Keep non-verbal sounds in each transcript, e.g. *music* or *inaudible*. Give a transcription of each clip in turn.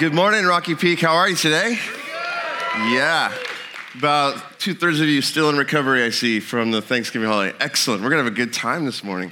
Good morning, Rocky Peak. How are you today? Yeah. About two thirds of you still in recovery, I see, from the Thanksgiving holiday. Excellent. We're going to have a good time this morning.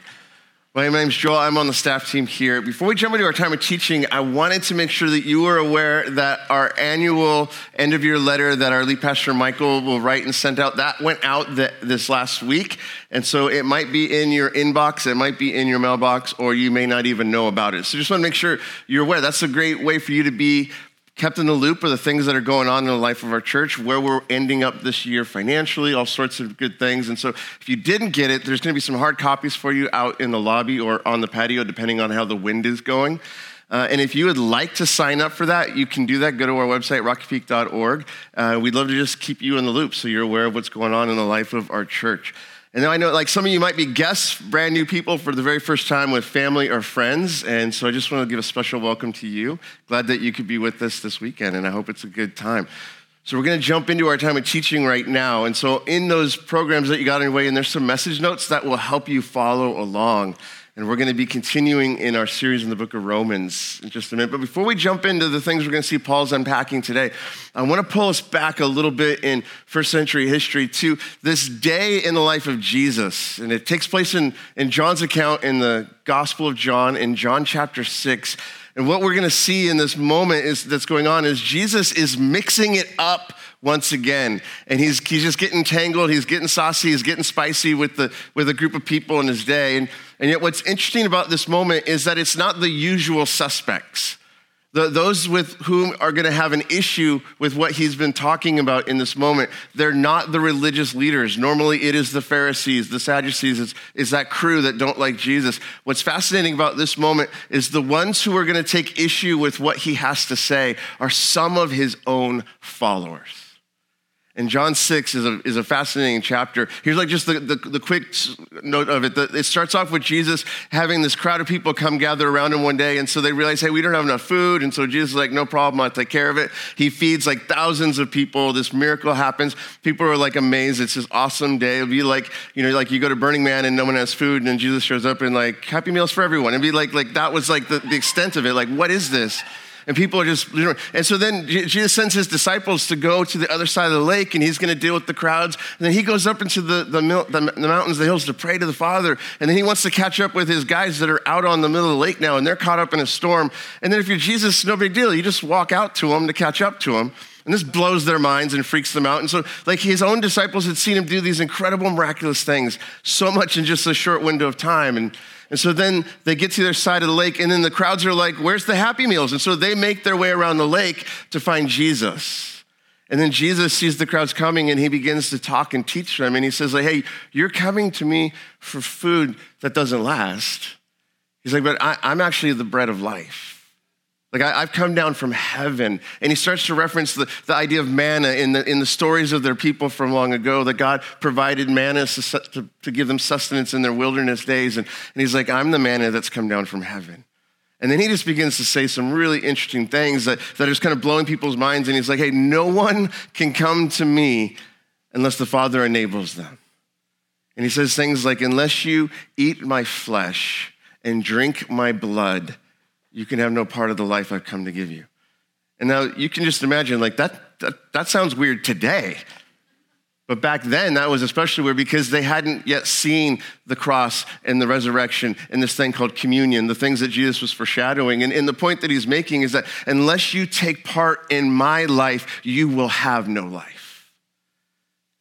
My name's Joel. I'm on the staff team here. Before we jump into our time of teaching, I wanted to make sure that you were aware that our annual end of year letter that our lead pastor Michael will write and send out, that went out this last week. And so it might be in your inbox, it might be in your mailbox, or you may not even know about it. So just want to make sure you're aware. That's a great way for you to be kept in the loop of the things that are going on in the life of our church, where we're ending up this year financially, all sorts of good things. And so if you didn't get it, there's going to be some hard copies for you out in the lobby or on the patio, depending on how the wind is going. Uh, and if you would like to sign up for that, you can do that. Go to our website, rockypeak.org. Uh, we'd love to just keep you in the loop so you're aware of what's going on in the life of our church. And I know, like, some of you might be guests, brand new people for the very first time with family or friends. And so I just want to give a special welcome to you. Glad that you could be with us this weekend, and I hope it's a good time. So we're going to jump into our time of teaching right now. And so in those programs that you got on your way, and there's some message notes that will help you follow along. And we're going to be continuing in our series in the book of Romans in just a minute. But before we jump into the things we're going to see Paul's unpacking today, I want to pull us back a little bit in first century history to this day in the life of Jesus. And it takes place in, in John's account in the Gospel of John, in John chapter 6. And what we're going to see in this moment is, that's going on is Jesus is mixing it up once again. And he's, he's just getting tangled, he's getting saucy, he's getting spicy with, the, with a group of people in his day. And, and yet, what's interesting about this moment is that it's not the usual suspects. The, those with whom are going to have an issue with what he's been talking about in this moment, they're not the religious leaders. Normally, it is the Pharisees, the Sadducees, it's, it's that crew that don't like Jesus. What's fascinating about this moment is the ones who are going to take issue with what he has to say are some of his own followers. And John 6 is a, is a fascinating chapter. Here's like just the, the, the quick note of it. It starts off with Jesus having this crowd of people come gather around him one day. And so they realize, hey, we don't have enough food. And so Jesus is like, no problem, I'll take care of it. He feeds like thousands of people. This miracle happens. People are like amazed. It's this awesome day. It'll be like, you know, like you go to Burning Man and no one has food. And then Jesus shows up and like, happy meals for everyone. It'd be like, like that was like the, the extent of it. Like, what is this? And people are just, you know, and so then Jesus sends his disciples to go to the other side of the lake and he's going to deal with the crowds. And then he goes up into the, the, the, the mountains, the hills to pray to the Father. And then he wants to catch up with his guys that are out on the middle of the lake now and they're caught up in a storm. And then if you're Jesus, no big deal. You just walk out to them to catch up to them. And this blows their minds and freaks them out. And so, like, his own disciples had seen him do these incredible, miraculous things so much in just a short window of time. And and so then they get to their side of the lake, and then the crowds are like, Where's the Happy Meals? And so they make their way around the lake to find Jesus. And then Jesus sees the crowds coming and he begins to talk and teach them. And he says, like, Hey, you're coming to me for food that doesn't last. He's like, But I, I'm actually the bread of life. Like, I, have come down from heaven. And he starts to reference the, the idea of manna in the, in the stories of their people from long ago, that God provided manna to, to, to give them sustenance in their wilderness days. And, and he's like, I'm the manna that's come down from heaven. And then he just begins to say some really interesting things that, that are just kind of blowing people's minds. And he's like, hey, no one can come to me unless the Father enables them. And he says things like, unless you eat my flesh and drink my blood, you can have no part of the life I've come to give you. And now you can just imagine, like, that, that, that sounds weird today. But back then, that was especially weird because they hadn't yet seen the cross and the resurrection and this thing called communion, the things that Jesus was foreshadowing. And, and the point that he's making is that unless you take part in my life, you will have no life.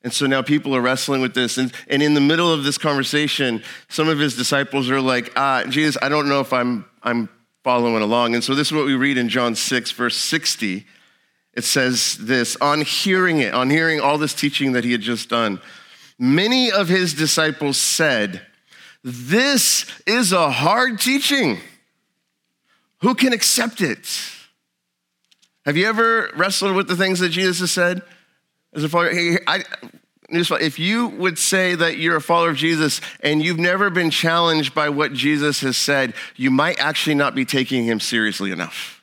And so now people are wrestling with this. And, and in the middle of this conversation, some of his disciples are like, ah, Jesus, I don't know if I'm, I'm following along. And so this is what we read in John 6, verse 60. It says this on hearing it, on hearing all this teaching that he had just done, many of his disciples said, This is a hard teaching. Who can accept it? Have you ever wrestled with the things that Jesus has said? As a follower, I, if you would say that you're a follower of Jesus and you've never been challenged by what Jesus has said, you might actually not be taking him seriously enough.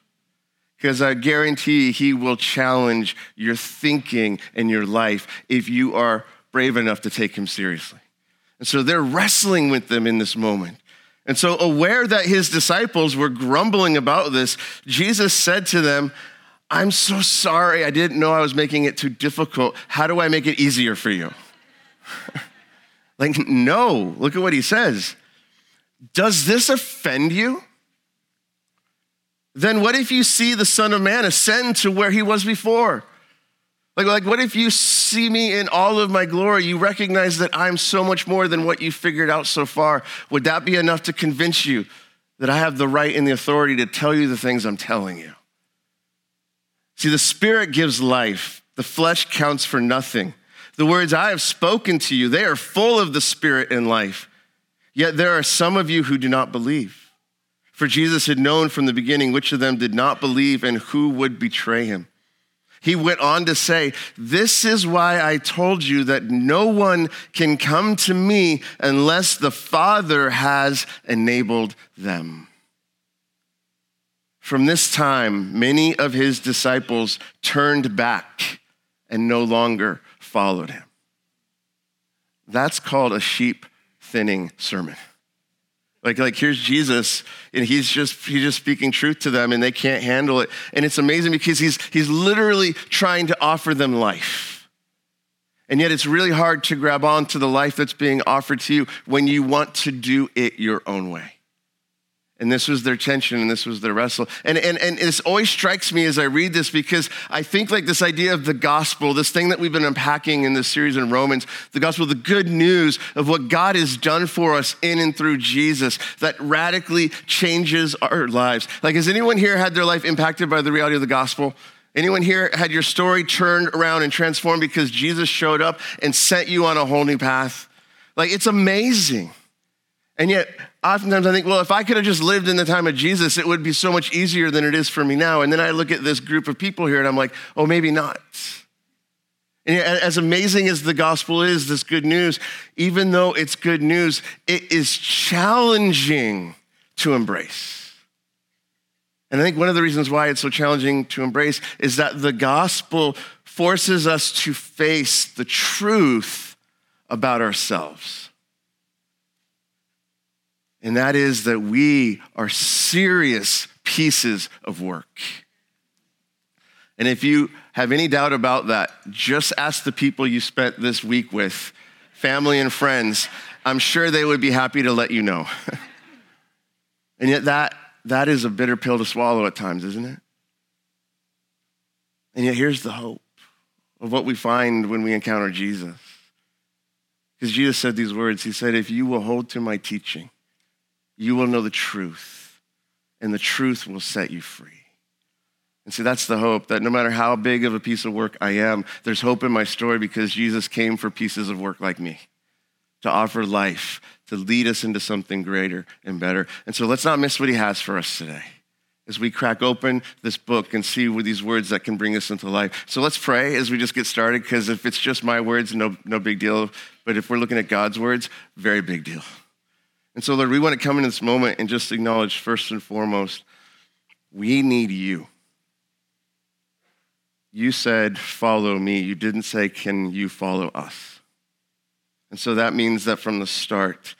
Because I guarantee he will challenge your thinking and your life if you are brave enough to take him seriously. And so they're wrestling with them in this moment. And so, aware that his disciples were grumbling about this, Jesus said to them, I'm so sorry. I didn't know I was making it too difficult. How do I make it easier for you? *laughs* like, no. Look at what he says. Does this offend you? Then what if you see the Son of Man ascend to where he was before? Like, like, what if you see me in all of my glory? You recognize that I'm so much more than what you figured out so far. Would that be enough to convince you that I have the right and the authority to tell you the things I'm telling you? See, the Spirit gives life, the flesh counts for nothing. The words I have spoken to you, they are full of the Spirit and life. Yet there are some of you who do not believe. For Jesus had known from the beginning which of them did not believe and who would betray him. He went on to say, This is why I told you that no one can come to me unless the Father has enabled them. From this time, many of his disciples turned back and no longer followed him. That's called a sheep thinning sermon. Like, like here's Jesus, and he's just he's just speaking truth to them, and they can't handle it. And it's amazing because he's he's literally trying to offer them life. And yet it's really hard to grab on to the life that's being offered to you when you want to do it your own way. And this was their tension and this was their wrestle. And, and, and this always strikes me as I read this because I think like this idea of the gospel, this thing that we've been unpacking in this series in Romans, the gospel, the good news of what God has done for us in and through Jesus that radically changes our lives. Like, has anyone here had their life impacted by the reality of the gospel? Anyone here had your story turned around and transformed because Jesus showed up and sent you on a whole new path? Like, it's amazing. And yet, oftentimes I think, well, if I could have just lived in the time of Jesus, it would be so much easier than it is for me now. And then I look at this group of people here and I'm like, oh, maybe not. And as amazing as the gospel is, this good news, even though it's good news, it is challenging to embrace. And I think one of the reasons why it's so challenging to embrace is that the gospel forces us to face the truth about ourselves and that is that we are serious pieces of work. And if you have any doubt about that, just ask the people you spent this week with, family and friends. I'm sure they would be happy to let you know. *laughs* and yet, that, that is a bitter pill to swallow at times, isn't it? And yet, here's the hope of what we find when we encounter Jesus. Because Jesus said these words He said, If you will hold to my teaching, you will know the truth, and the truth will set you free. And see, that's the hope that no matter how big of a piece of work I am, there's hope in my story because Jesus came for pieces of work like me to offer life, to lead us into something greater and better. And so let's not miss what he has for us today as we crack open this book and see these words that can bring us into life. So let's pray as we just get started because if it's just my words, no, no big deal. But if we're looking at God's words, very big deal. And so, Lord, we want to come in this moment and just acknowledge first and foremost, we need you. You said, follow me. You didn't say, can you follow us? And so that means that from the start,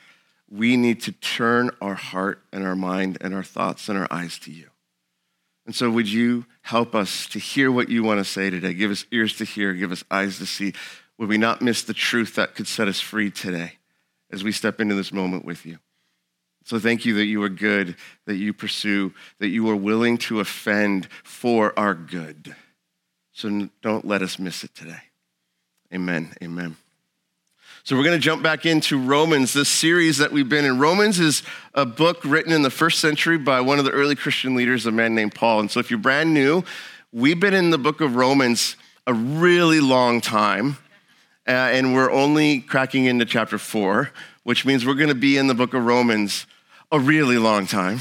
we need to turn our heart and our mind and our thoughts and our eyes to you. And so, would you help us to hear what you want to say today? Give us ears to hear, give us eyes to see. Would we not miss the truth that could set us free today as we step into this moment with you? So thank you that you are good, that you pursue, that you are willing to offend for our good. So don't let us miss it today. Amen. Amen. So we're going to jump back into Romans, this series that we've been in. Romans is a book written in the first century by one of the early Christian leaders, a man named Paul. And so if you're brand new, we've been in the book of Romans a really long time, uh, and we're only cracking into chapter four, which means we're going to be in the book of Romans a really long time.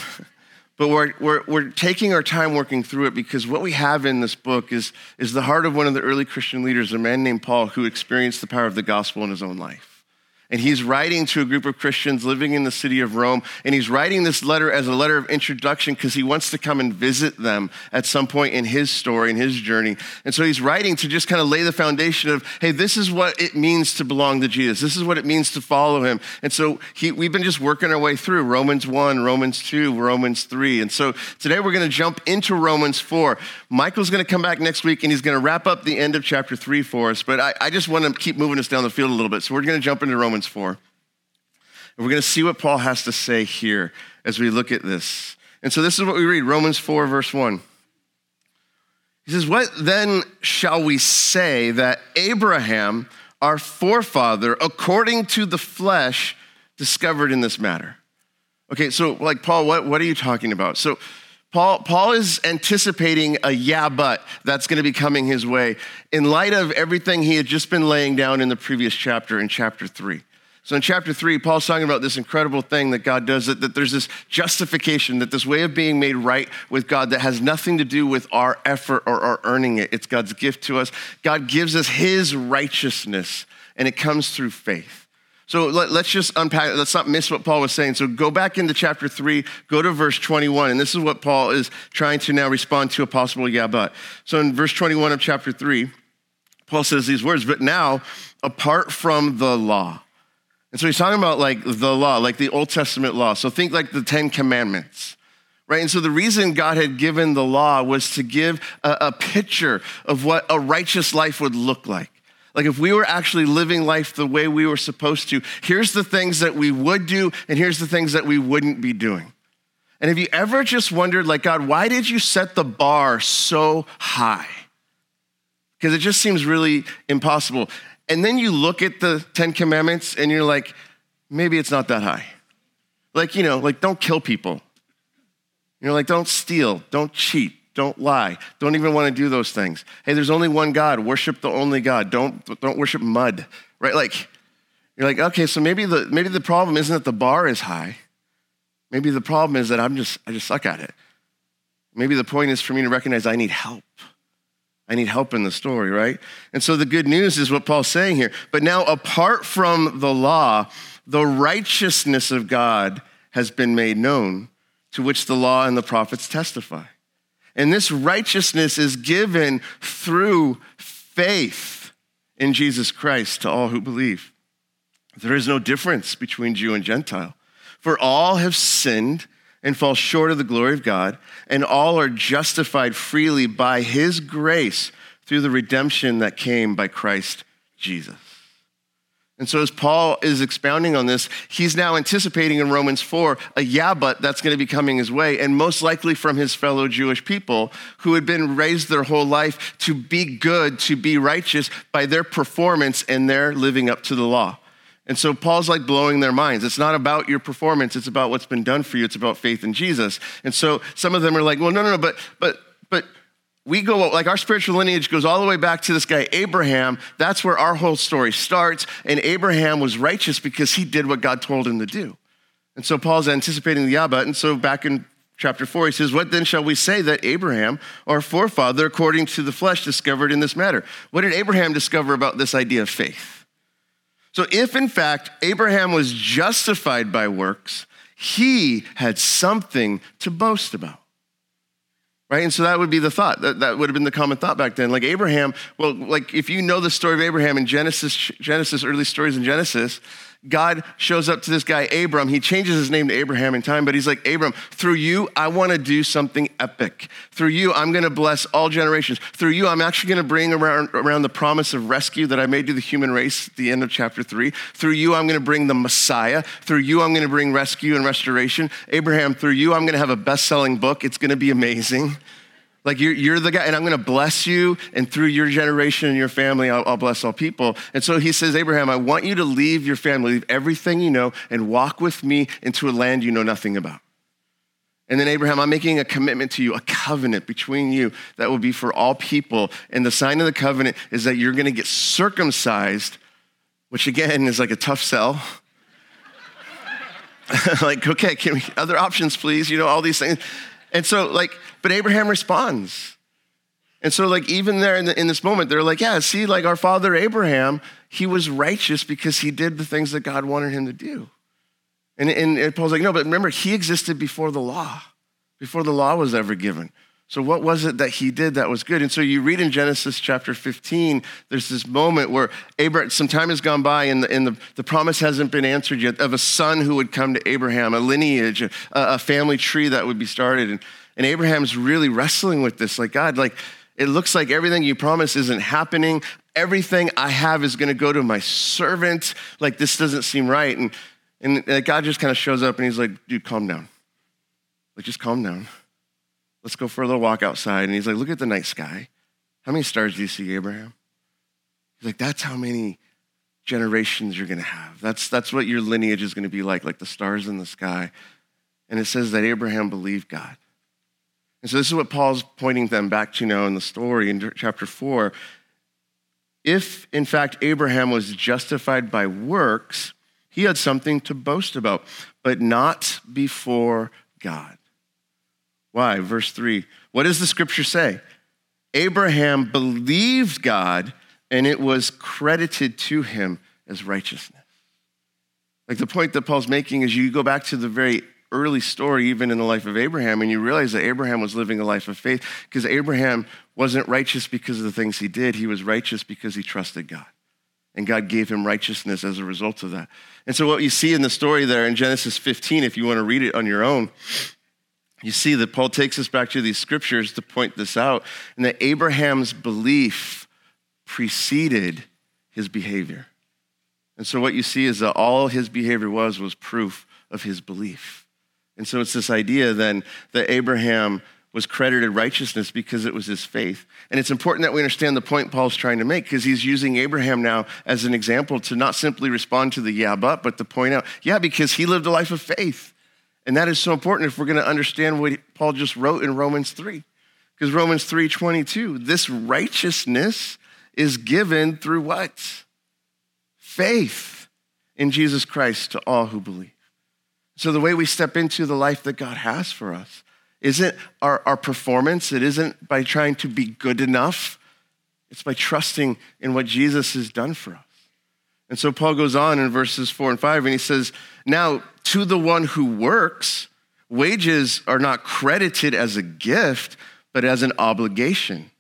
But we're, we're, we're taking our time working through it because what we have in this book is, is the heart of one of the early Christian leaders, a man named Paul, who experienced the power of the gospel in his own life. And he's writing to a group of Christians living in the city of Rome. And he's writing this letter as a letter of introduction because he wants to come and visit them at some point in his story, in his journey. And so he's writing to just kind of lay the foundation of, hey, this is what it means to belong to Jesus. This is what it means to follow him. And so he, we've been just working our way through Romans 1, Romans 2, Romans 3. And so today we're going to jump into Romans 4. Michael's going to come back next week and he's going to wrap up the end of chapter 3 for us. But I, I just want to keep moving us down the field a little bit. So we're going to jump into Romans Romans 4. And we're going to see what Paul has to say here as we look at this. And so this is what we read Romans 4, verse 1. He says, What then shall we say that Abraham, our forefather, according to the flesh, discovered in this matter? Okay, so like Paul, what, what are you talking about? So Paul, Paul is anticipating a yeah, but that's going to be coming his way in light of everything he had just been laying down in the previous chapter, in chapter three. So in chapter three, Paul's talking about this incredible thing that God does, that, that there's this justification, that this way of being made right with God that has nothing to do with our effort or our earning it. It's God's gift to us. God gives us his righteousness, and it comes through faith. So let, us just unpack, let's not miss what Paul was saying. So go back into chapter 3, go to verse 21, and this is what Paul is trying to now respond to a possible yeah, but. So in verse 21 of chapter 3, Paul says these words, but now, apart from the law. And so he's talking about like the law, like the Old Testament law. So think like the Ten Commandments right? And so the reason God had given the law was to give a, a, picture of what a righteous life would look like. Like if we were actually living life the way we were supposed to, here's the things that we would do, and here's the things that we wouldn't be doing. And have you ever just wondered, like, God, why did you set the bar so high? Because it just seems really impossible. And then you look at the Ten Commandments and you're like, maybe it's not that high. Like, you know, like don't kill people. You're like, don't steal, don't cheat, don't lie. Don't even want to do those things. Hey, there's only one God. Worship the only God. Don't, don't worship mud, right? Like, you're like, okay, so maybe the, maybe the problem isn't that the bar is high. Maybe the problem is that I'm just, I just suck at it. Maybe the point is for me to recognize I need help. I need help in the story, right? And so the good news is what Paul's saying here. But now, apart from the law, the righteousness of God has been made known, to which the law and the prophets testify. And this righteousness is given through faith in Jesus Christ to all who believe. There is no difference between Jew and Gentile, for all have sinned and fall short of the glory of God, and all are justified freely by his grace through the redemption that came by Christ Jesus. And so, as Paul is expounding on this, he's now anticipating in Romans 4 a yeah, but that's going to be coming his way, and most likely from his fellow Jewish people who had been raised their whole life to be good, to be righteous by their performance and their living up to the law. And so, Paul's like blowing their minds. It's not about your performance, it's about what's been done for you, it's about faith in Jesus. And so, some of them are like, well, no, no, no, but, but, but, we go, like our spiritual lineage goes all the way back to this guy, Abraham. That's where our whole story starts. And Abraham was righteous because he did what God told him to do. And so Paul's anticipating the but. And so back in chapter 4, he says, What then shall we say that Abraham, our forefather, according to the flesh, discovered in this matter? What did Abraham discover about this idea of faith? So if in fact Abraham was justified by works, he had something to boast about right? And so that would be the thought. That, that would have been the common thought back then. Like Abraham, well, like if you know the story of Abraham in Genesis, Genesis, early stories in Genesis, God shows up to this guy, Abram. He changes his name to Abraham in time, but he's like, Abram, through you, I want to do something epic. Through you, I'm going to bless all generations. Through you, I'm actually going to bring around, around the promise of rescue that I made to the human race at the end of chapter three. Through you, I'm going to bring the Messiah. Through you, I'm going to bring rescue and restoration. Abraham, through you, I'm going to have a best selling book. It's going to be amazing. Like you're, you're the guy, and I'm going to bless you, and through your generation and your family, I'll, I'll, bless all people. And so he says, Abraham, I want you to leave your family, leave everything you know, and walk with me into a land you know nothing about. And then, Abraham, I'm making a commitment to you, a covenant between you that will be for all people. And the sign of the covenant is that you're going to get circumcised, which again is like a tough sell. *laughs* like, okay, can we, other options, please? You know, all these things. And so, like, but Abraham responds. And so, like, even there in, the, in, this moment, they're like, yeah, see, like our father Abraham, he was righteous because he did the things that God wanted him to do. And, and, Paul's like, no, but remember, he existed before the law, before the law was ever given. So, what was it that he did that was good? And so, you read in Genesis chapter 15, there's this moment where Abraham, some time has gone by and, the, and the, the promise hasn't been answered yet of a son who would come to Abraham, a lineage, a, a family tree that would be started. And, and Abraham's really wrestling with this like, God, like, it looks like everything you promise isn't happening. Everything I have is going to go to my servant. Like, this doesn't seem right. And, and God just kind of shows up and he's like, dude, calm down. Like, just calm down. Let's go for a little walk outside. And he's like, look at the night sky. How many stars do you see, Abraham? He's like, that's how many generations you're going to have. That's, that's what your lineage is going to be like, like the stars in the sky. And it says that Abraham believed God. And so this is what Paul's pointing them back to now in the story in chapter 4. If, in fact, Abraham was justified by works, he had something to boast about, but not before God. Why? Verse 3. What does the scripture say? Abraham believed God, and it was credited to him as righteousness. Like the point that Paul's making is you go back to the very early story, even in the life of Abraham, and you realize that Abraham was living a life of faith because Abraham wasn't righteous because of the things he did. He was righteous because he trusted God. And God gave him righteousness as a result of that. And so, what you see in the story there in Genesis 15, if you want to read it on your own, you see that Paul takes us back to these scriptures to point this out, and that Abraham's belief preceded his behavior. And so, what you see is that all his behavior was was proof of his belief. And so it's this idea then that Abraham was credited righteousness because it was his faith. And it's important that we understand the point Paul's trying to make because he's using Abraham now as an example to not simply respond to the yeah, but, but to point out, yeah, because he lived a life of faith. And that is so important if we're going to understand what Paul just wrote in Romans 3. Because Romans 3:22, this righteousness is given through what? Faith in Jesus Christ to all who believe. So, the way we step into the life that God has for us isn't our, our performance, it isn't by trying to be good enough, it's by trusting in what Jesus has done for us. And so, Paul goes on in verses four and five, and he says, Now, to the one who works, wages are not credited as a gift, but as an obligation.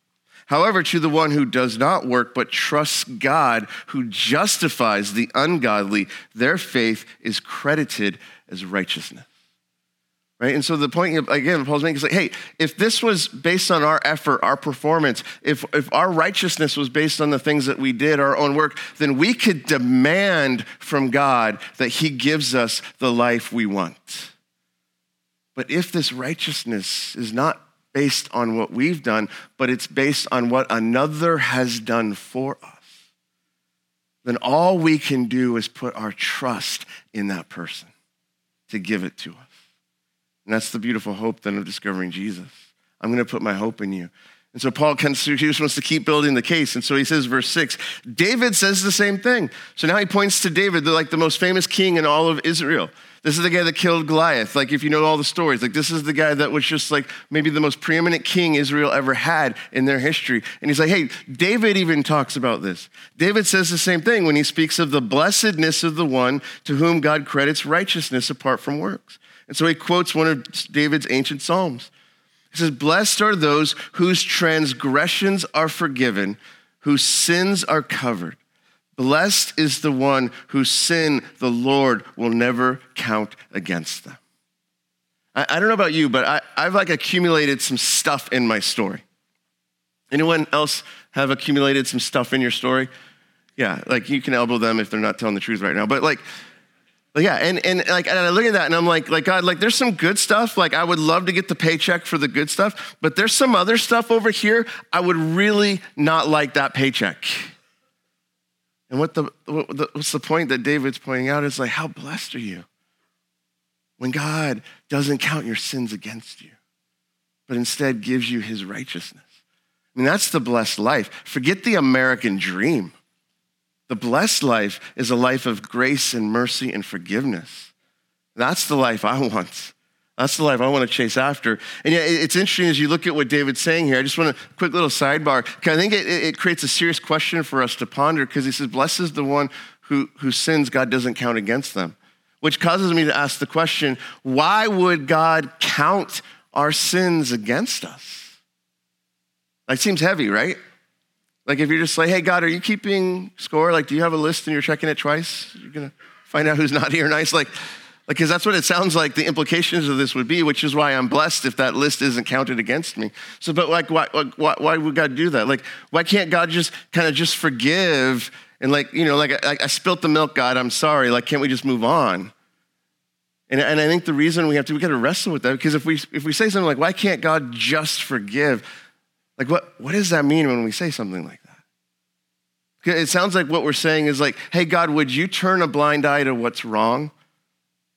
However, to the one who does not work but trusts God, who justifies the ungodly, their faith is credited as righteousness. Right? And so the point, again, Paul's making is like, hey, if this was based on our effort, our performance, if, if our righteousness was based on the things that we did, our own work, then we could demand from God that He gives us the life we want. But if this righteousness is not based on what we've done, but it's based on what another has done for us, then all we can do is put our trust in that person to give it to us. And that's the beautiful hope then of discovering Jesus. I'm going to put my hope in you. And so Paul he just wants to keep building the case. And so he says, verse six, David says the same thing. So now he points to David, like the most famous king in all of Israel. This is the guy that killed Goliath. Like, if you know all the stories, like, this is the guy that was just like maybe the most preeminent king Israel ever had in their history. And he's like, hey, David even talks about this. David says the same thing when he speaks of the blessedness of the one to whom God credits righteousness apart from works. And so he quotes one of David's ancient Psalms. He says, Blessed are those whose transgressions are forgiven, whose sins are covered. Blessed is the one whose sin the Lord will never count against them. I, I don't know about you, but I, I've like accumulated some stuff in my story. Anyone else have accumulated some stuff in your story? Yeah, like you can elbow them if they're not telling the truth right now. But like, yeah, and, and like and I look at that and I'm like, like God, like there's some good stuff. Like I would love to get the paycheck for the good stuff, but there's some other stuff over here I would really not like that paycheck. And what the, what's the point that David's pointing out is like, how blessed are you when God doesn't count your sins against you, but instead gives you his righteousness? I mean, that's the blessed life. Forget the American dream. The blessed life is a life of grace and mercy and forgiveness. That's the life I want. That's the life I want to chase after. And yeah, it's interesting as you look at what David's saying here. I just want a quick little sidebar. I think it, it creates a serious question for us to ponder because he says, Blessed is the one who, who sins God doesn't count against them, which causes me to ask the question why would God count our sins against us? That seems heavy, right? Like if you're just like, hey, God, are you keeping score? Like, do you have a list and you're checking it twice? You're going to find out who's naughty or nice? Like, because that's what it sounds like the implications of this would be, which is why I'm blessed if that list isn't counted against me. So, but like, why, why, why would God do that? Like, why can't God just kind of just forgive and like, you know, like I, I spilt the milk, God, I'm sorry. Like, can't we just move on? And, and I think the reason we have to, we got to wrestle with that because if we, if we say something like, why can't God just forgive? Like, what, what does that mean when we say something like that? It sounds like what we're saying is like, hey, God, would you turn a blind eye to what's wrong?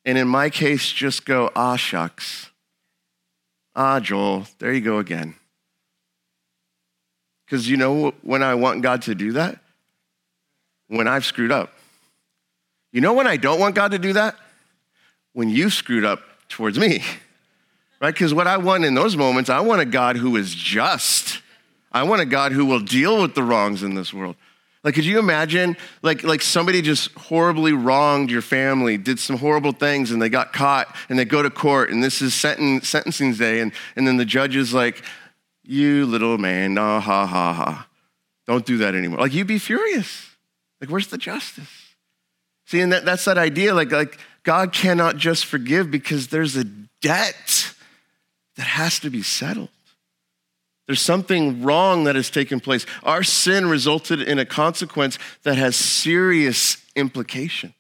And in my case, just go, ah, shucks. Ah, Joel, there you go again. Because you know when I want God to do that? When I've screwed up. You know when I don't want God to do that? When you screwed up towards me. *laughs* Right? Because what I want in those moments, I want a God who is just. I want a God who will deal with the wrongs in this world. Like, could you imagine, like, like somebody just horribly wronged your family, did some horrible things, and they got caught, and they go to court, and this is senten- sentencing day, and, and then the judge is like, you little man, nah, ha, ha, ha. Don't do that anymore. Like, you'd be furious. Like, where's the justice? See, and that, that's that idea, like, like God cannot just forgive because there's a debt that has to be settled. There's something wrong that has taken place. Our sin resulted in a consequence that has serious implications.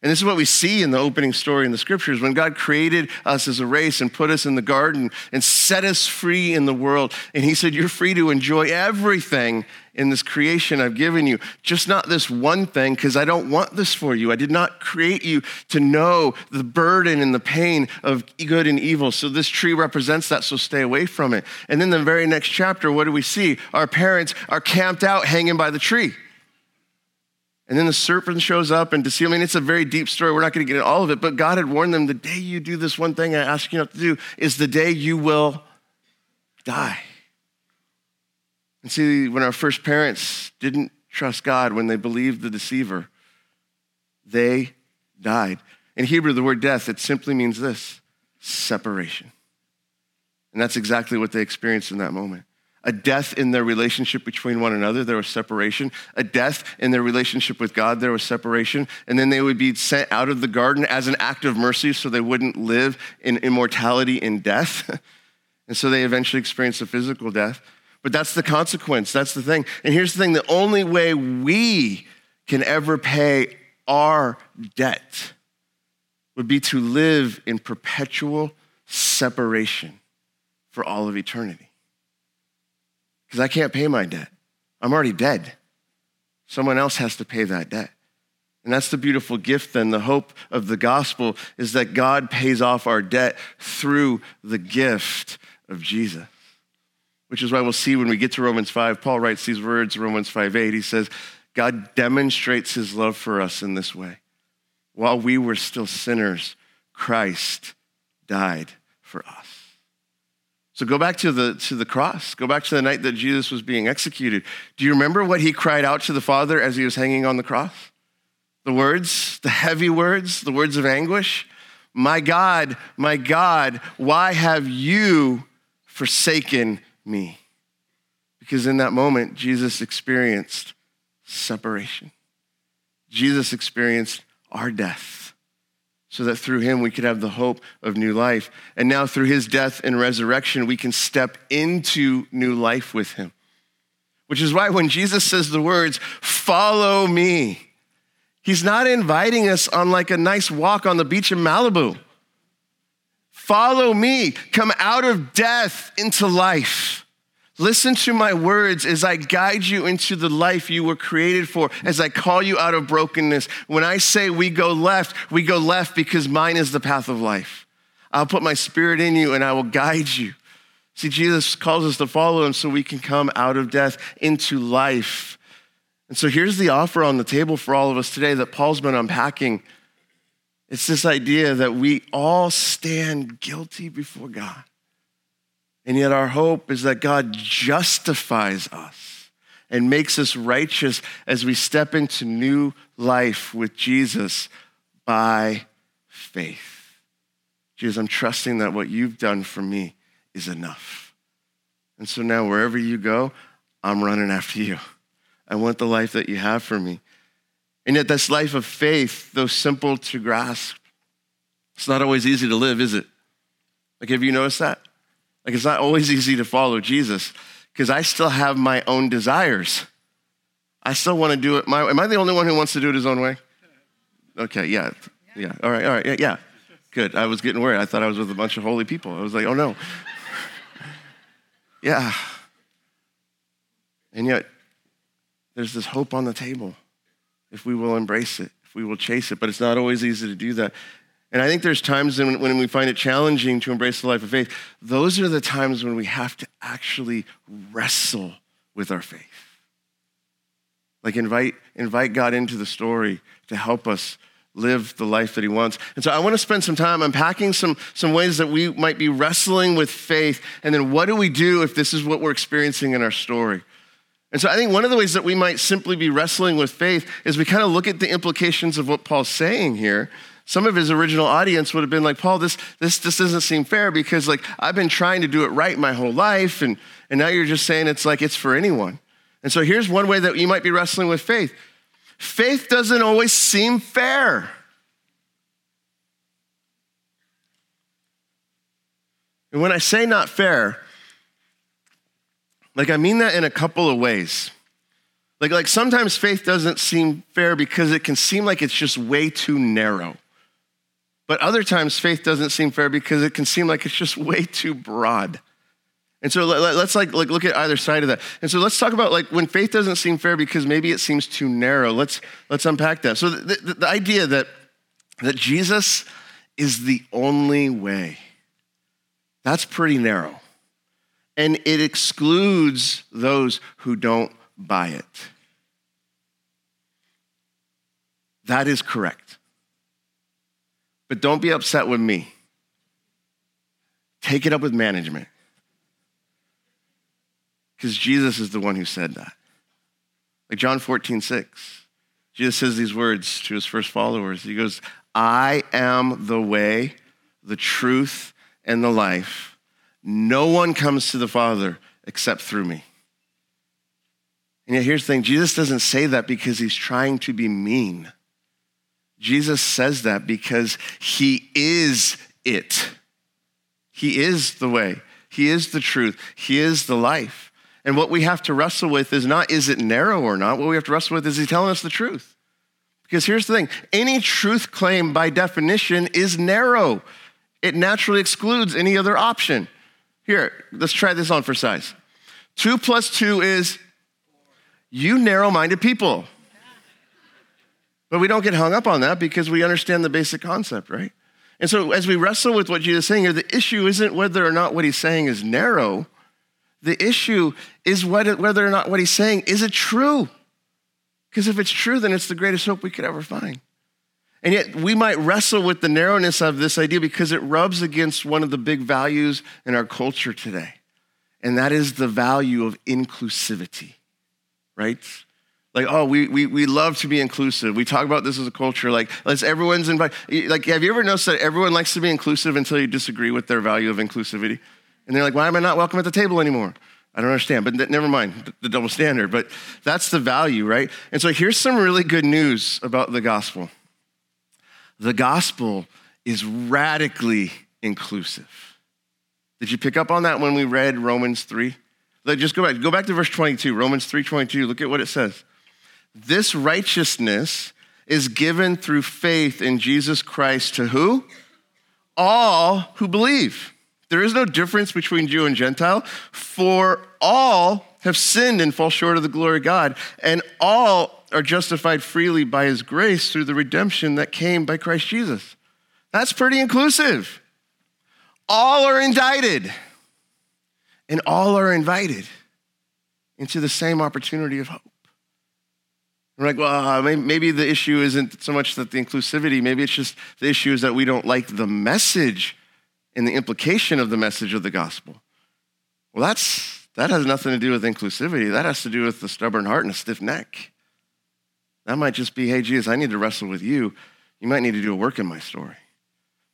And this is what we see in the opening story in the scriptures. When God created us as a race and put us in the garden and set us free in the world, and He said, You're free to enjoy everything in this creation I've given you, just not this one thing, because I don't want this for you. I did not create you to know the burden and the pain of good and evil. So this tree represents that, so stay away from it. And then the very next chapter, what do we see? Our parents are camped out hanging by the tree. And then the serpent shows up and deceives. I mean, it's a very deep story. We're not going to get into all of it, but God had warned them the day you do this one thing I ask you not to do is the day you will die. And see, when our first parents didn't trust God, when they believed the deceiver, they died. In Hebrew, the word death, it simply means this separation. And that's exactly what they experienced in that moment a death in their relationship between one another, there was separation. A death in their relationship with God, there was separation. And then they would be sent out of the garden as an act of mercy so they wouldn't live in immortality in death. *laughs* and so they eventually experienced a physical death. But that's the consequence. That's the thing. And here's the thing the only way we can ever pay our debt would be to live in perpetual separation for all of eternity because I can't pay my debt. I'm already dead. Someone else has to pay that debt. And that's the beautiful gift, then. The hope of the gospel is that God pays off our debt through the gift of Jesus. Which is why we'll see when we get to Romans 5, Paul writes these words, Romans 5 8. He says, God demonstrates his love for us in this way. While we were still sinners, Christ died for us. So go back to the, to the cross. Go back to the night that Jesus was being executed. Do you remember what he cried out to the Father as he was hanging on the cross? The words, the heavy words, the words of anguish. My God, my God, why have you forsaken me? Because in that moment, Jesus experienced separation. Jesus experienced our death so that through him we could have the hope of new life. And now through his death and resurrection, we can step into new life with him. Which is why when Jesus says the words, follow me, he's not inviting us on like a nice walk on the beach in Malibu. Follow me, come out of death into life. Listen to my words as I guide you into the life you were created for, as I call you out of brokenness. When I say we go left, we go left because mine is the path of life. I'll put my spirit in you and I will guide you. See, Jesus calls us to follow him so we can come out of death into life. And so here's the offer on the table for all of us today that Paul's been unpacking. It's this idea that we all stand guilty before God. And yet, our hope is that God justifies us and makes us righteous as we step into new life with Jesus by faith. Jesus, I'm trusting that what you've done for me is enough. And so now, wherever you go, I'm running after you. I want the life that you have for me. And yet, this life of faith, though simple to grasp, it's not always easy to live, is it? Like, have you noticed that? Like, it's not always easy to follow Jesus because I still have my own desires. I still want to do it my way. Am I the only one who wants to do it his own way? Okay, yeah. Yeah. All right, all right. Yeah, yeah. Good. I was getting worried. I thought I was with a bunch of holy people. I was like, oh no. *laughs* yeah. And yet, there's this hope on the table if we will embrace it, if we will chase it. But it's not always easy to do that. And I think there's times when, when we find it challenging to embrace the life of faith. Those are the times when we have to actually wrestle with our faith. Like invite, invite God into the story to help us live the life that he wants. And so I want to spend some time unpacking some, some ways that we might be wrestling with faith. And then what do we do if this is what we're experiencing in our story? And so I think one of the ways that we might simply be wrestling with faith is we kind of look at the implications of what Paul's saying here. Some of his original audience would have been like, Paul, this, this, this doesn't seem fair because like I've been trying to do it right my whole life, and, and now you're just saying it's like it's for anyone. And so here's one way that you might be wrestling with faith. Faith doesn't always seem fair. And when I say not fair, like, I mean that in a couple of ways. Like, like sometimes faith doesn't seem fair because it can seem like it's just way too narrow. But other times faith doesn't seem fair because it can seem like it's just way too broad. And so let, us like, like look at either side of that. And so let's talk about like when faith doesn't seem fair because maybe it seems too narrow. Let's let's unpack that. So the, the, the idea that that Jesus is the only way. That's pretty narrow and it excludes those who don't buy it. That is correct. But don't be upset with me. Take it up with management. Because Jesus is the one who said that. Like John 14, 6. Jesus says these words to his first followers. He goes, I am the way, the truth, and the life. No one comes to the Father except through me. And yet, here's the thing Jesus doesn't say that because he's trying to be mean. Jesus says that because he is it. He is the way, he is the truth, he is the life. And what we have to wrestle with is not is it narrow or not. What we have to wrestle with is he telling us the truth. Because here's the thing any truth claim by definition is narrow, it naturally excludes any other option. Here, let's try this on for size. Two plus two is you narrow minded people. But we don't get hung up on that because we understand the basic concept, right? And so as we wrestle with what Jesus is saying here, the issue isn't whether or not what he's saying is narrow. The issue is whether or not what he's saying is it true. Because if it's true, then it's the greatest hope we could ever find. And yet, we might wrestle with the narrowness of this idea because it rubs against one of the big values in our culture today. And that is the value of inclusivity, right? Like, oh, we, we, we love to be inclusive. We talk about this as a culture. Like, let's everyone's invited. Like, have you ever noticed that everyone likes to be inclusive until you disagree with their value of inclusivity? And they're like, why am I not welcome at the table anymore? I don't understand, but never mind the double standard. But that's the value, right? And so here's some really good news about the gospel the gospel is radically inclusive. Did you pick up on that when we read Romans 3? Like, just go back. Go back to verse 22, Romans 3 22. Look at what it says. This righteousness is given through faith in Jesus Christ to who? All who believe. There is no difference between Jew and Gentile, for all have sinned and fall short of the glory of God, and all are justified freely by his grace through the redemption that came by Christ Jesus. That's pretty inclusive. All are indicted, and all are invited into the same opportunity of hope. We're like, well, maybe the issue isn't so much that the inclusivity, maybe it's just the issue is that we don't like the message and the implication of the message of the gospel. Well, that's, that has nothing to do with inclusivity. That has to do with the stubborn heart and a stiff neck. That might just be, hey, Jesus, I need to wrestle with you. You might need to do a work in my story.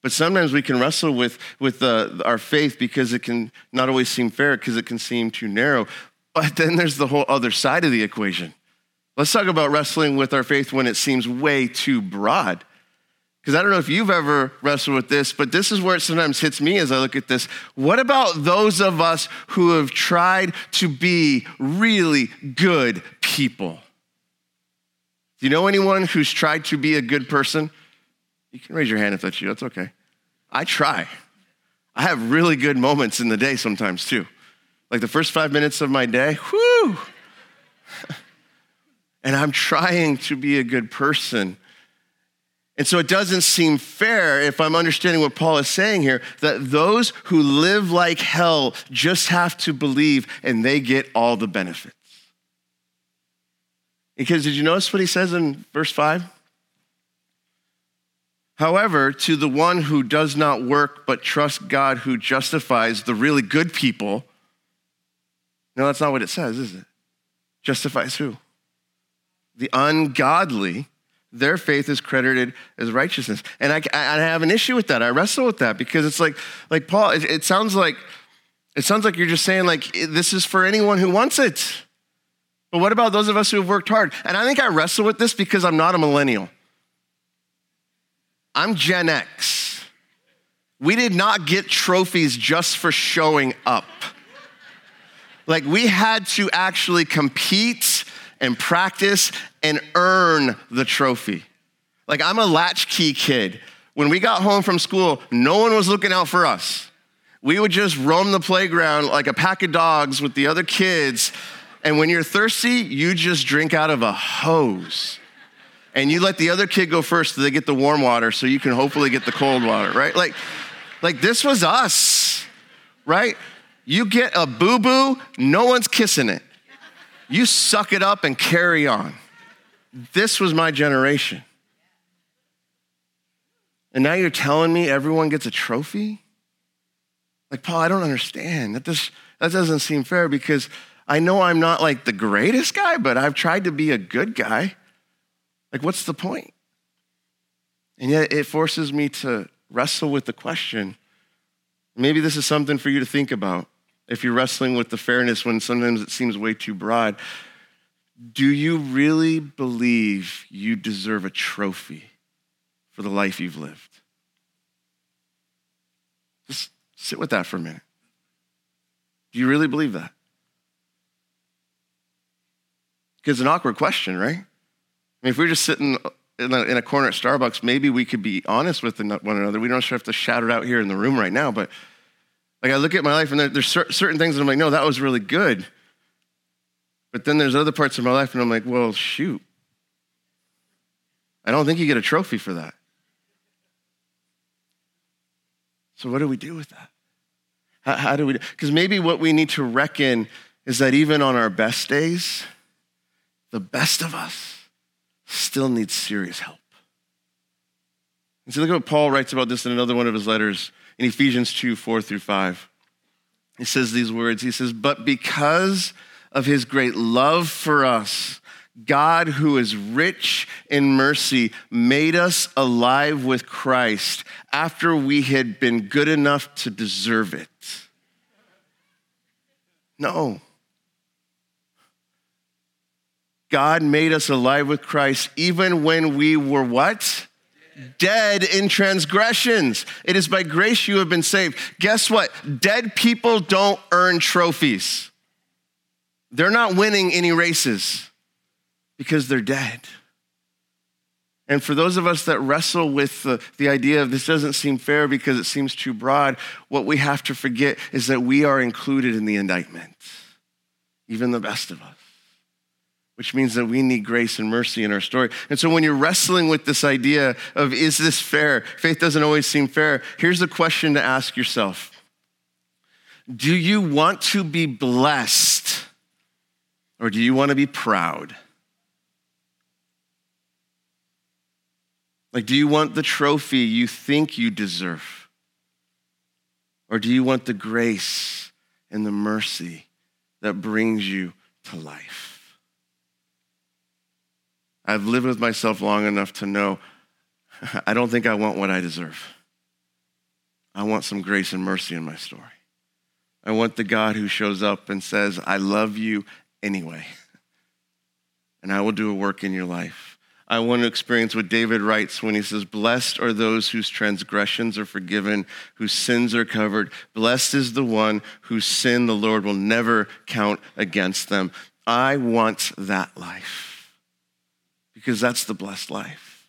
But sometimes we can wrestle with, with uh, our faith because it can not always seem fair, because it can seem too narrow. But then there's the whole other side of the equation. Let's talk about wrestling with our faith when it seems way too broad. Because I don't know if you've ever wrestled with this, but this is where it sometimes hits me as I look at this. What about those of us who have tried to be really good people? Do you know anyone who's tried to be a good person? You can raise your hand if that's you, that's okay. I try. I have really good moments in the day sometimes too. Like the first five minutes of my day, whoo! And I'm trying to be a good person. And so it doesn't seem fair, if I'm understanding what Paul is saying here, that those who live like hell just have to believe and they get all the benefits. Because did you notice what he says in verse 5? However, to the one who does not work but trusts God who justifies the really good people, no, that's not what it says, is it? Justifies who? The ungodly their faith is credited as righteousness. And I, I, have an issue with that. I wrestle with that because it's like, like Paul, it, it sounds like, it sounds like you're just saying like, this is for anyone who wants it. But what about those of us who have worked hard? And I think I wrestle with this because I'm not a millennial. I'm Gen X. We did not get trophies just for showing up. Like, we had to actually compete and practice and earn the trophy. Like, I'm a latchkey kid. When we got home from school, no one was looking out for us. We would just roam the playground like a pack of dogs with the other kids. And when you're thirsty, you just drink out of a hose. And you let the other kid go first so they get the warm water so you can hopefully get the cold water, right? Like, like this was us, right? You get a boo boo, no one's kissing it. You suck it up and carry on. This was my generation. And now you're telling me everyone gets a trophy? Like, Paul, I don't understand. That, this, that doesn't seem fair because I know I'm not like the greatest guy, but I've tried to be a good guy. Like, what's the point? And yet it forces me to wrestle with the question. Maybe this is something for you to think about if you're wrestling with the fairness when sometimes it seems way too broad, do you really believe you deserve a trophy for the life you've lived? Just sit with that for a minute. Do you really believe that? Because it's an awkward question, right? I mean, if we're just sitting in a, in a corner at Starbucks, maybe we could be honest with one another. We don't have to shout it out here in the room right now, but like I look at my life and there, there's certain things that I'm like, no, that was really good. But then there's other parts of my life and I'm like, well, shoot. I don't think you get a trophy for that. So what do we do with that? How, how do we? Because maybe what we need to reckon is that even on our best days, the best of us still needs serious help. And so look at what Paul writes about this in another one of his letters in Ephesians 2 4 through 5. He says these words He says, But because of his great love for us, God, who is rich in mercy, made us alive with Christ after we had been good enough to deserve it. No. God made us alive with Christ even when we were what? Dead in transgressions. It is by grace you have been saved. Guess what? Dead people don't earn trophies. They're not winning any races because they're dead. And for those of us that wrestle with the, the idea of this doesn't seem fair because it seems too broad, what we have to forget is that we are included in the indictment, even the best of us which means that we need grace and mercy in our story. And so when you're wrestling with this idea of is this fair? Faith doesn't always seem fair. Here's the question to ask yourself Do you want to be blessed or do you want to be proud? Like, do you want the trophy you think you deserve? Or do you want the grace and the mercy that brings you to life? I've lived with myself long enough to know *laughs* I don't think I want what I deserve. I want some grace and mercy in my story. I want the God who shows up and says, I love you anyway, *laughs* and I will do a work in your life. I want to experience what David writes when he says, Blessed are those whose transgressions are forgiven, whose sins are covered. Blessed is the one whose sin the Lord will never count against them. I want that life because that's the blessed life.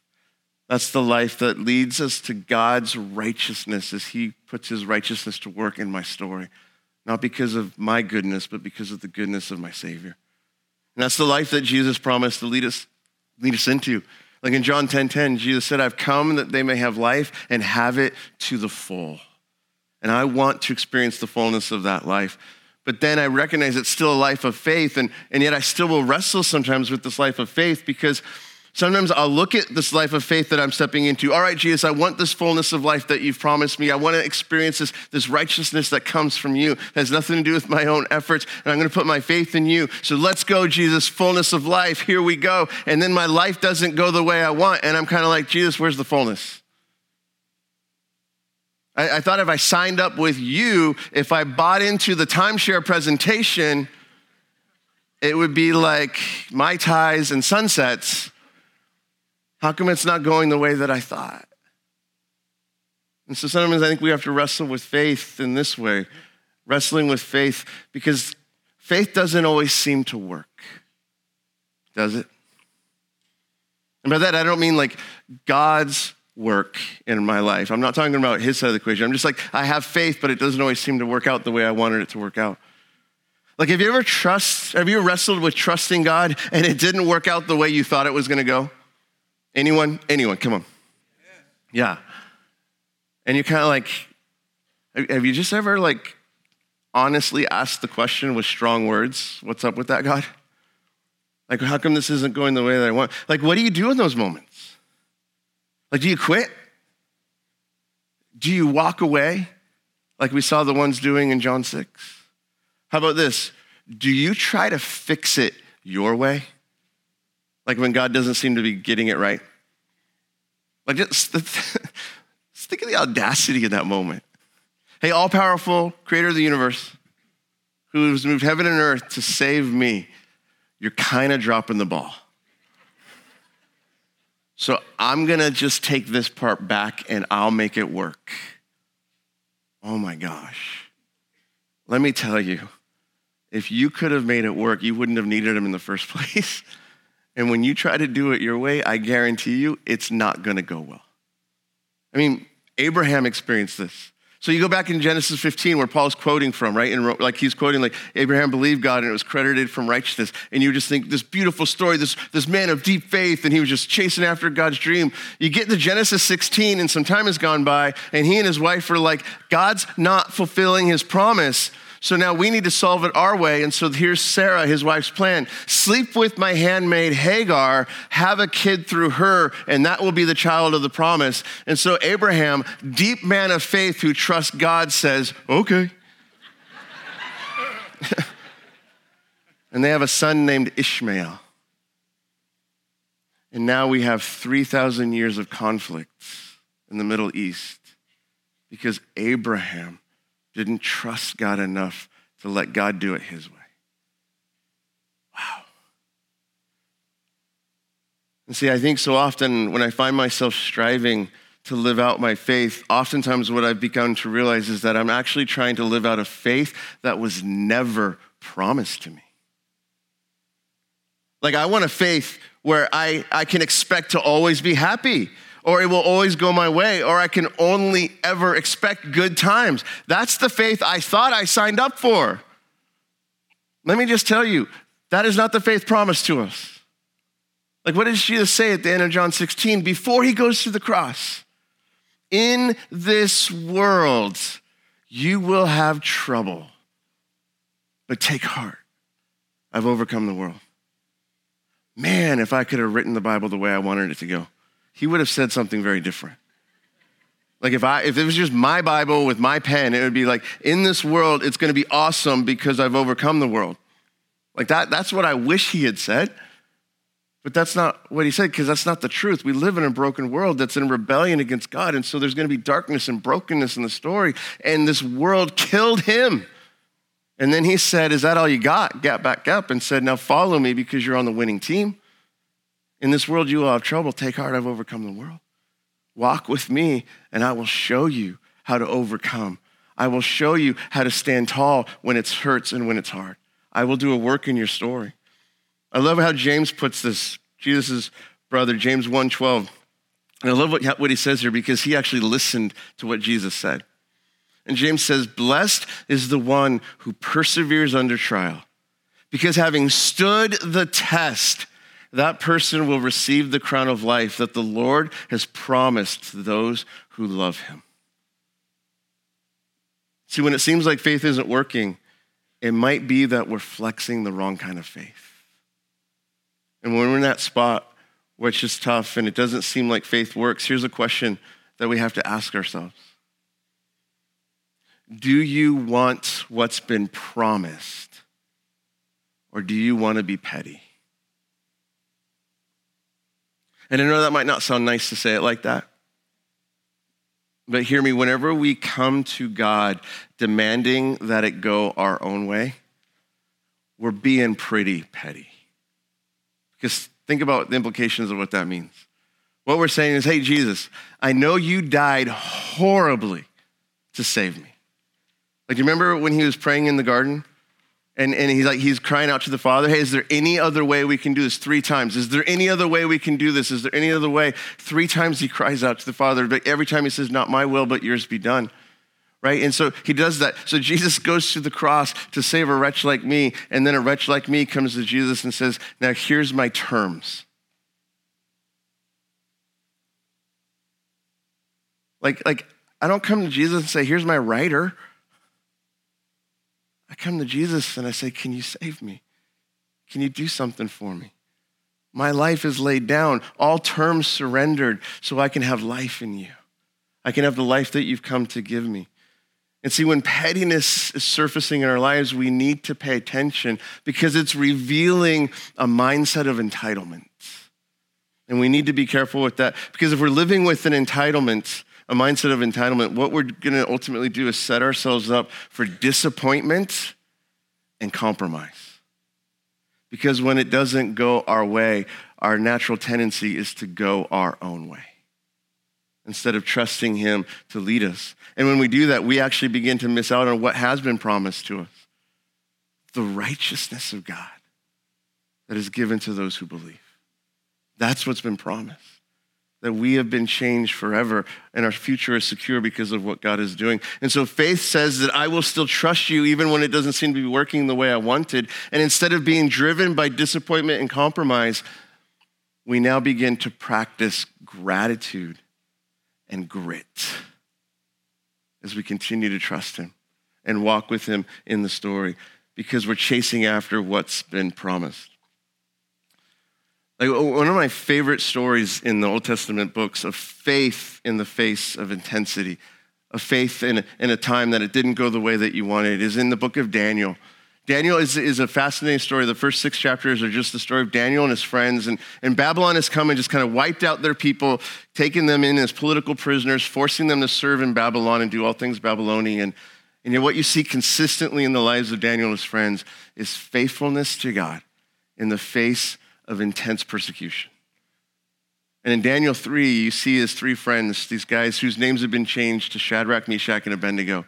That's the life that leads us to God's righteousness as He puts His righteousness to work in my story not because of my goodness, but because of the goodness of my Savior. And that's the life that Jesus promised to lead us, lead us into. Like in John 10 10, Jesus said, I've come that they may have life and have it to the full. And I want to experience the fullness of that life. But then I recognize it's still a life of faith, and, and yet I still will wrestle sometimes with this life of faith because Sometimes I'll look at this life of faith that I'm stepping into. All right, Jesus, I want this fullness of life that you've promised me. I want to experience this, this righteousness that comes from you. It has nothing to do with my own efforts, and I'm going to put my faith in you. So let's go, Jesus, fullness of life. Here we go. And then my life doesn't go the way I want, and I'm kind of like, Jesus, where's the fullness? I, I thought if I signed up with you, if I bought into the timeshare presentation, it would be like mai tais and sunsets how come it's not going the way that I thought? And so sometimes I think we have to wrestle with faith in this way, wrestling with faith, because faith doesn't always seem to work, does it? And by that, I don't mean like God's work in my life. I'm not talking about his side of the equation. I'm just like, I have faith, but it doesn't always seem to work out the way I wanted it to work out. Like, have you ever trust, have you wrestled with trusting God and it didn't work out the way you thought it was gonna go? Anyone? Anyone? Come on. Yeah. And you're kind of like, have you just ever like honestly asked the question with strong words, what's up with that, God? Like, how come this isn't going the way that I want? Like, what do you do in those moments? Like, do you quit? Do you walk away like we saw the ones doing in John 6? How about this? Do you try to fix it your way? Like when God doesn't seem to be getting it right. Like just, *laughs* just think of the audacity in that moment. Hey, all powerful creator of the universe, who has moved heaven and earth to save me, you're kind of dropping the ball. So I'm going to just take this part back and I'll make it work. Oh my gosh. Let me tell you, if you could have made it work, you wouldn't have needed him in the first *laughs* place. And when you try to do it your way, I guarantee you it's not going to go well. I mean, Abraham experienced this. So you go back in Genesis 15 where Paul's quoting from, right? And like he's quoting like Abraham believed God and it was credited from righteousness. And you just think this beautiful story, this, this man of deep faith, and he was just chasing after God's dream. You get to Genesis 16 and some time has gone by and he and his wife are like, God's not fulfilling his promise. So now we need to solve it our way. And so here's Sarah, his wife's plan sleep with my handmaid Hagar, have a kid through her, and that will be the child of the promise. And so Abraham, deep man of faith who trusts God, says, okay. *laughs* and they have a son named Ishmael. And now we have 3,000 years of conflict in the Middle East because Abraham didn't trust God enough to let God do it his way. Wow. And see, I think so often when I find myself striving to live out my faith, oftentimes what I've begun to realize is that I'm actually trying to live out a faith that was never promised to me. Like, I want a faith where I, I can expect to always be happy or it will always go my way, or I can only ever expect good times. That's the faith I thought I signed up for. Let me just tell you, that is not the faith promised to us. Like, what did Jesus say at the end of John 16 before he goes to the cross? In this world, you will have trouble, but take heart. I've overcome the world. Man, if I could have written the Bible the way I wanted it to go. He would have said something very different. Like if I if it was just my Bible with my pen, it would be like, in this world, it's gonna be awesome because I've overcome the world. Like that, that's what I wish he had said. But that's not what he said, because that's not the truth. We live in a broken world that's in rebellion against God. And so there's going to be darkness and brokenness in the story. And this world *laughs* killed him. And then he said, Is that all you got? Got back up and said, Now follow me because you're on the winning team. In this world, you will have trouble. Take heart, I've overcome the world. Walk with me, and I will show you how to overcome. I will show you how to stand tall when it hurts and when it's hard. I will do a work in your story. I love how James puts this, Jesus' brother, James 1:12. And I love what, what he says here because he actually listened to what Jesus said. And James says, Blessed is the one who perseveres under trial, because having stood the test, that person will receive the crown of life that the Lord has promised to those who love him. See, when it seems like faith isn't working, it might be that we're flexing the wrong kind of faith. And when we're in that spot where it's just tough and it doesn't seem like faith works, here's a question that we have to ask ourselves Do you want what's been promised, or do you want to be petty? And I know that might not sound nice to say it like that. But hear me, whenever we come to God demanding that it go our own way, we're being pretty petty. Because think about the implications of what that means. What we're saying is, hey, Jesus, I know you died horribly to save me. Like, you remember when he was praying in the garden? And, and he's like, he's crying out to the Father, hey, is there any other way we can do this? Three times. Is there any other way we can do this? Is there any other way? Three times he cries out to the Father, but every time he says, not my will, but yours be done. Right? And so he does that. So Jesus goes to the cross to save a wretch like me. And then a wretch like me comes to Jesus and says, now here's my terms. Like, like I don't come to Jesus and say, here's my writer. I come to Jesus and I say, Can you save me? Can you do something for me? My life is laid down, all terms surrendered, so I can have life in you. I can have the life that you've come to give me. And see, when pettiness is surfacing in our lives, we need to pay attention because it's revealing a mindset of entitlement. And we need to be careful with that because if we're living with an entitlement, a mindset of entitlement, what we're going to ultimately do is set ourselves up for disappointment and compromise. Because when it doesn't go our way, our natural tendency is to go our own way instead of trusting Him to lead us. And when we do that, we actually begin to miss out on what has been promised to us the righteousness of God that is given to those who believe. That's what's been promised that we have been changed forever and our future is secure because of what God is doing. And so faith says that I will still trust you even when it doesn't seem to be working the way I wanted. And instead of being driven by disappointment and compromise, we now begin to practice gratitude and grit as we continue to trust Him and walk with Him in the story because we're chasing after what's been promised. Like one of my favorite stories in the Old Testament books of faith in the face of intensity, of faith in a, in a time that it didn't go the way that you wanted, is in the book of Daniel. Daniel is, is a fascinating story. The first six chapters are just the story of Daniel and his friends. And, and Babylon has come and just kind of wiped out their people, taking them in as political prisoners, forcing them to serve in Babylon and do all things Babylonian. And yet, what you see consistently in the lives of Daniel and his friends is faithfulness to God in the face of intense persecution. And in Daniel 3, you see his three friends, these guys whose names have been changed to Shadrach, Meshach, and Abednego.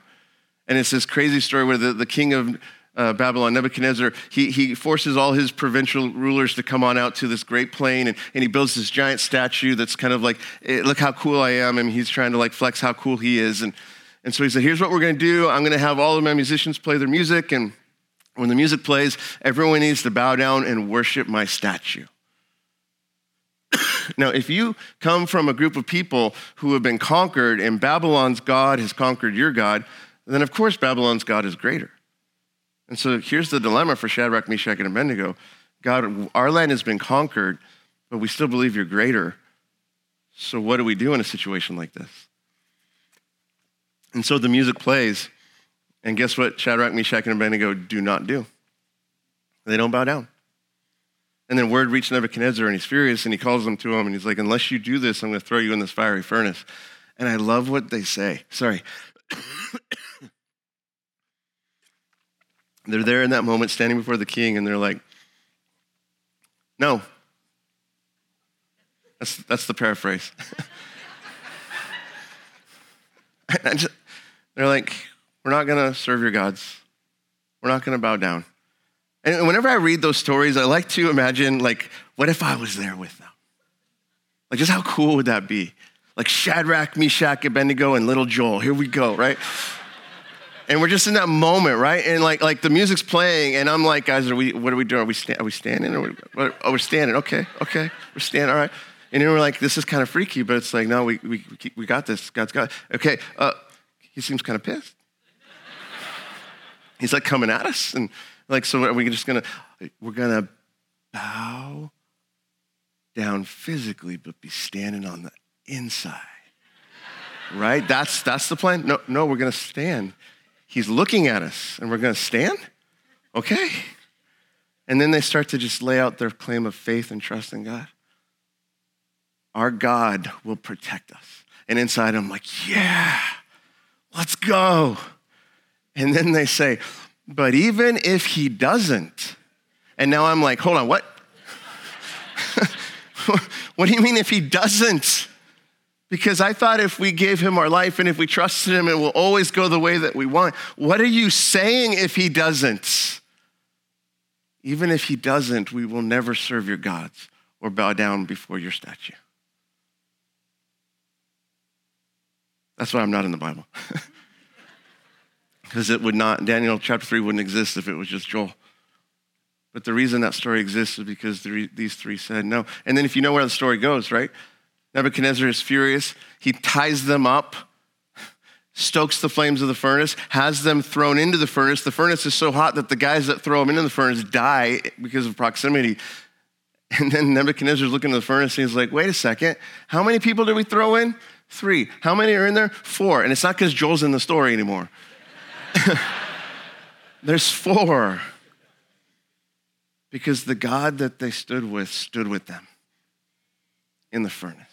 And it's this crazy story where the, the king of uh, Babylon, Nebuchadnezzar, he, he forces all his provincial rulers to come on out to this great plain and, and he builds this giant statue that's kind of like, eh, look how cool I am. And he's trying to like flex how cool he is. And, and so he said, here's what we're going to do. I'm going to have all of my musicians play their music and when the music plays, everyone needs to bow down and worship my statue. *coughs* now, if you come from a group of people who have been conquered and Babylon's God has conquered your God, then of course Babylon's God is greater. And so here's the dilemma for Shadrach, Meshach, and Abednego God, our land has been conquered, but we still believe you're greater. So, what do we do in a situation like this? And so the music plays, and guess what Shadrach, Meshach, and Abednego do not do? They don't bow down. And then word reached Nebuchadnezzar, and he's furious, and he calls them to him, and he's like, Unless you do this, I'm going to throw you in this fiery furnace. And I love what they say. Sorry. *coughs* they're there in that moment, standing before the king, and they're like, No. That's, that's the paraphrase. *laughs* just, they're like, We're not going to serve your gods. We're not going to bow down. And whenever I read those stories, I like to imagine, like, what if I was there with them? Like, just how cool would that be? Like Shadrach, Meshach, Abednego, and little Joel. Here we go, right? and we're just in that moment, right? And like, like the music's playing, and I'm like, guys, are we? What are we doing? Are we, sta- are we standing? Or we, oh, we're standing. Okay, okay, we're standing. All right. And then we're like, this is kind of freaky, but it's like, no, we, we, we got this. God's got it. Okay, uh, he seems kind of pissed. He's like coming at us, and like, so are we just gonna, we're gonna bow down physically, but be standing on the inside. right? That's, that's the plan. No, no, we're gonna stand. He's looking at us, and we're gonna stand? Okay. And then they start to just lay out their claim of faith and trust in God. Our God will protect us. And inside I'm like, yeah, let's go. And then they say, but even if he doesn't, and now I'm like, hold on, what? *laughs* what do you mean if he doesn't? Because I thought if we gave him our life and if we trusted him, it will always go the way that we want. What are you saying if he doesn't? Even if he doesn't, we will never serve your gods or bow down before your statue. That's why I'm not in the Bible. *laughs* because it would not, Daniel chapter 3 wouldn't exist if it was just Joel. But the reason that story exists is because the, these three said no. And then if you know where the story goes, right? Nebuchadnezzar is furious. He ties them up, stokes the flames of the furnace, has them thrown into the furnace. The furnace is so hot that the guys that throw them into the furnace die because of proximity. And then Nebuchadnezzar's looking at the furnace and he's like, wait a second, how many people did we throw in? Three. How many are in there? Four. And it's not because Joel's in the story anymore. *laughs* There's four. Because the God that they stood with stood with them in the furnace.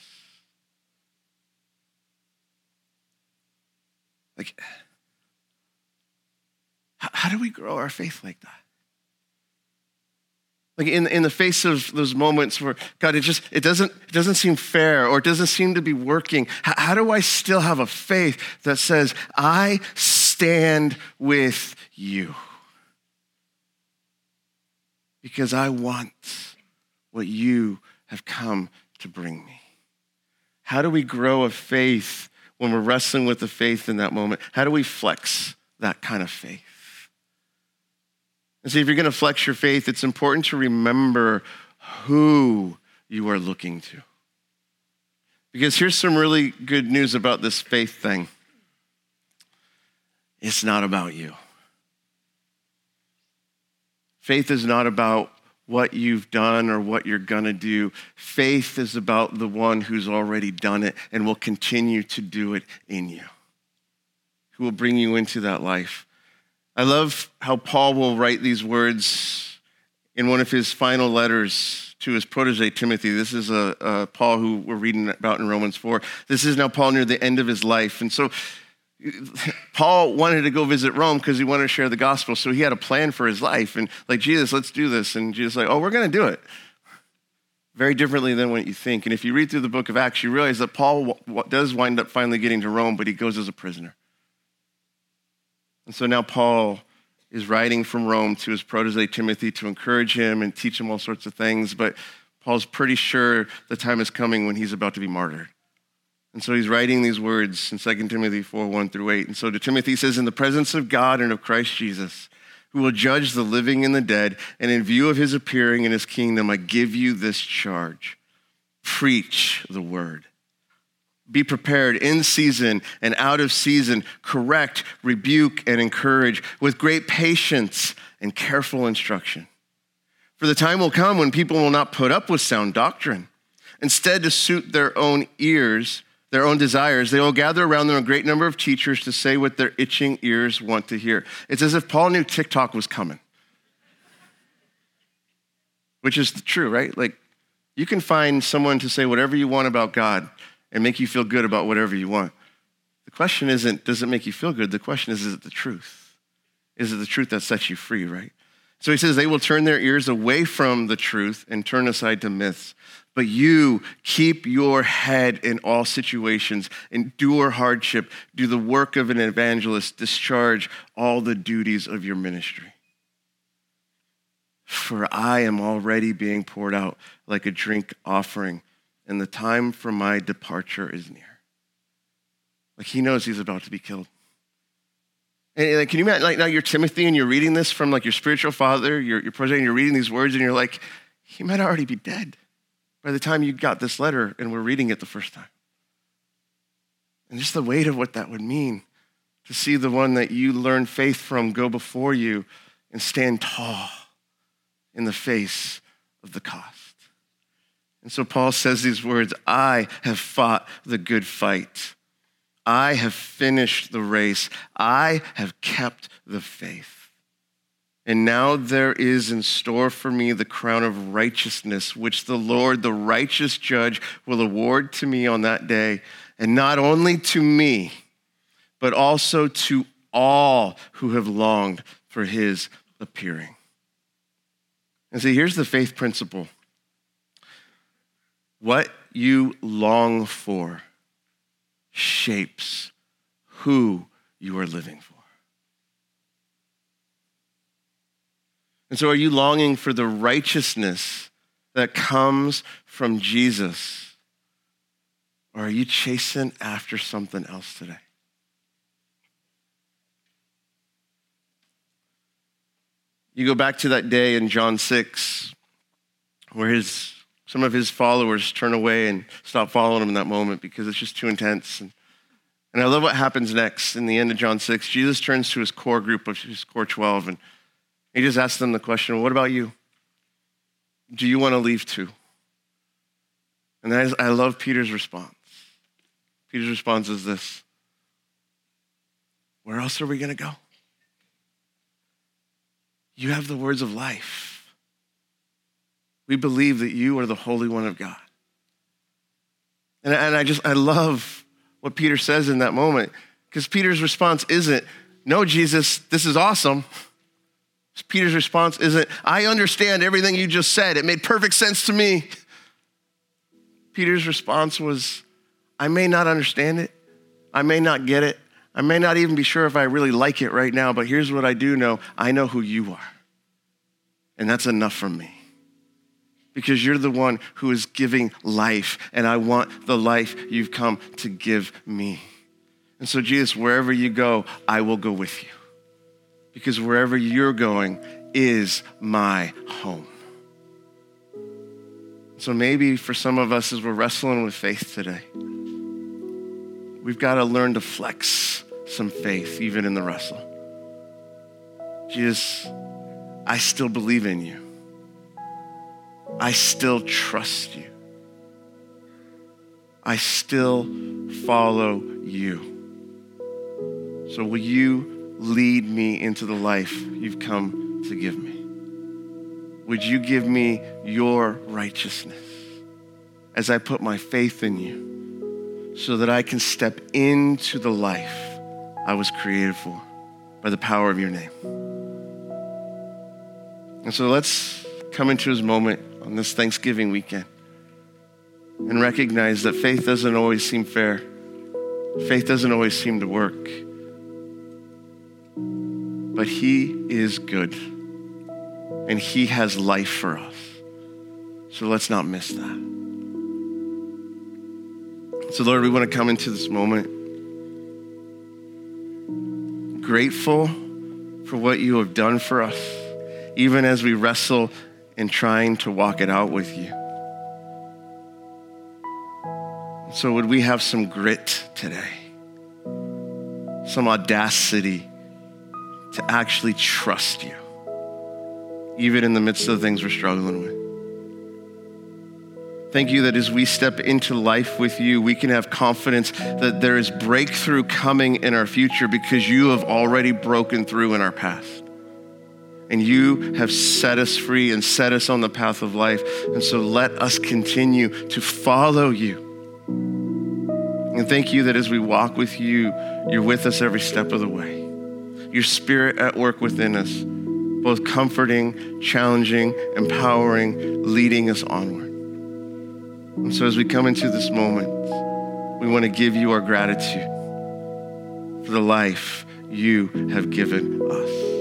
Like, how, how do we grow our faith like that? Like in, in the face of those moments where God, it just it doesn't it doesn't seem fair or it doesn't seem to be working. How, how do I still have a faith that says, I stand with you? Because I want what you have come to bring me. How do we grow a faith when we're wrestling with the faith in that moment? How do we flex that kind of faith? And see, if you're going to flex your faith, it's important to remember who you are looking to. Because here's some really good news about this faith thing it's not about you. Faith is not about what you've done or what you're going to do. Faith is about the one who's already done it and will continue to do it in you, who will bring you into that life. I love how Paul will write these words in one of his final letters to his protege Timothy. This is a, a, Paul who we're reading about in Romans 4. This is now Paul near the end of his life. And so Paul wanted to go visit Rome because he wanted to share the gospel. So he had a plan for his life. And like, Jesus, let's do this. And Jesus, like, oh, we're going to do it. Very differently than what you think. And if you read through the book of Acts, you realize that Paul does wind up finally getting to Rome, but he goes as a prisoner. And so now Paul is writing from Rome to his protege Timothy to encourage him and teach him all sorts of things. But Paul's pretty sure the time is coming when he's about to be martyred. And so he's writing these words in 2 Timothy 4 1 through 8. And so to Timothy, he says, In the presence of God and of Christ Jesus, who will judge the living and the dead, and in view of his appearing in his kingdom, I give you this charge preach the word. Be prepared in season and out of season, correct, rebuke, and encourage with great patience and careful instruction. For the time will come when people will not put up with sound doctrine Instead, to suit their own ears, their own desires, they will gather around them a great number of teachers to say what their itching ears want to hear. It's as if Paul knew TikTok was coming, which is true, right? Like, you can find someone to say whatever you want about God and make you feel good about whatever you want. The question isn't, does it make you feel good? The question is, is it the truth? Is it the truth that sets you free, right? So he says, they will turn their ears away from the truth and turn aside to myths. But you keep your head in all situations, endure hardship, do the work of an evangelist, discharge all the duties of your ministry. For I am already being poured out like a drink offering, and the time for my departure is near. Like he knows he's about to be killed. And like, can you imagine, like now you're Timothy and you're reading this from like your spiritual father, you're, you're and you're reading these words and you're like, he might already be dead by the time you got this letter and we're reading it the first time. And just the weight of what that would mean to see the one that you learned faith from go before you and stand tall in the face of the cost. And so Paul says these words I have fought the good fight. I have finished the race. I have kept the faith. And now there is in store for me the crown of righteousness, which the Lord, the righteous judge, will award to me on that day. And not only to me, but also to all who have longed for his appearing. And see, here's the faith principle what you long for shapes who you are living for. And so, are you longing for the righteousness that comes from Jesus? Or are you chasing after something else today? You go back to that day in John 6 where his some of his followers turn away and stop following him in that moment because it's just too intense. And, and I love what happens next in the end of John 6. Jesus turns to his core group of his core 12 and he just asks them the question, What about you? Do you want to leave too? And I, I love Peter's response. Peter's response is this Where else are we going to go? You have the words of life. We believe that you are the Holy One of God. And, and I just, I love what Peter says in that moment because Peter's response isn't, No, Jesus, this is awesome. Peter's response isn't, I understand everything you just said. It made perfect sense to me. Peter's response was, I may not understand it. I may not get it. I may not even be sure if I really like it right now, but here's what I do know I know who you are. And that's enough for me because you're the one who is giving life, and I want the life you've come to give me. And so, Jesus, wherever you go, I will go with you because wherever you're going is my home. So, maybe for some of us, as we're wrestling with faith today, we've got to learn to flex some faith even in the wrestle. Jesus, I still believe in you. I still trust you. I still follow you. So, will you lead me into the life you've come to give me? Would you give me your righteousness as I put my faith in you so that I can step into the life I was created for by the power of your name? And so let's come into his moment on this Thanksgiving weekend and recognize that faith doesn't always seem fair. Faith doesn't always seem to work. But He is good and He has life for us. So let's not miss that. So, Lord, we want to come into this moment grateful for what you have done for us, even as we wrestle in trying to walk it out with you. So, would we have some grit today? Some audacity to actually trust you, even in the midst of the things we're struggling with. Thank you that as we step into life with you, we can have confidence that there is breakthrough coming in our future because you have already broken through in our past. And you have set us free and set us on the path of life. And so let us continue to follow you. And thank you that as we walk with you, you're with us every step of the way. Your spirit at work within us, both comforting, challenging, empowering, leading us onward. And so as we come into this moment, we want to give you our gratitude for the life you have given us.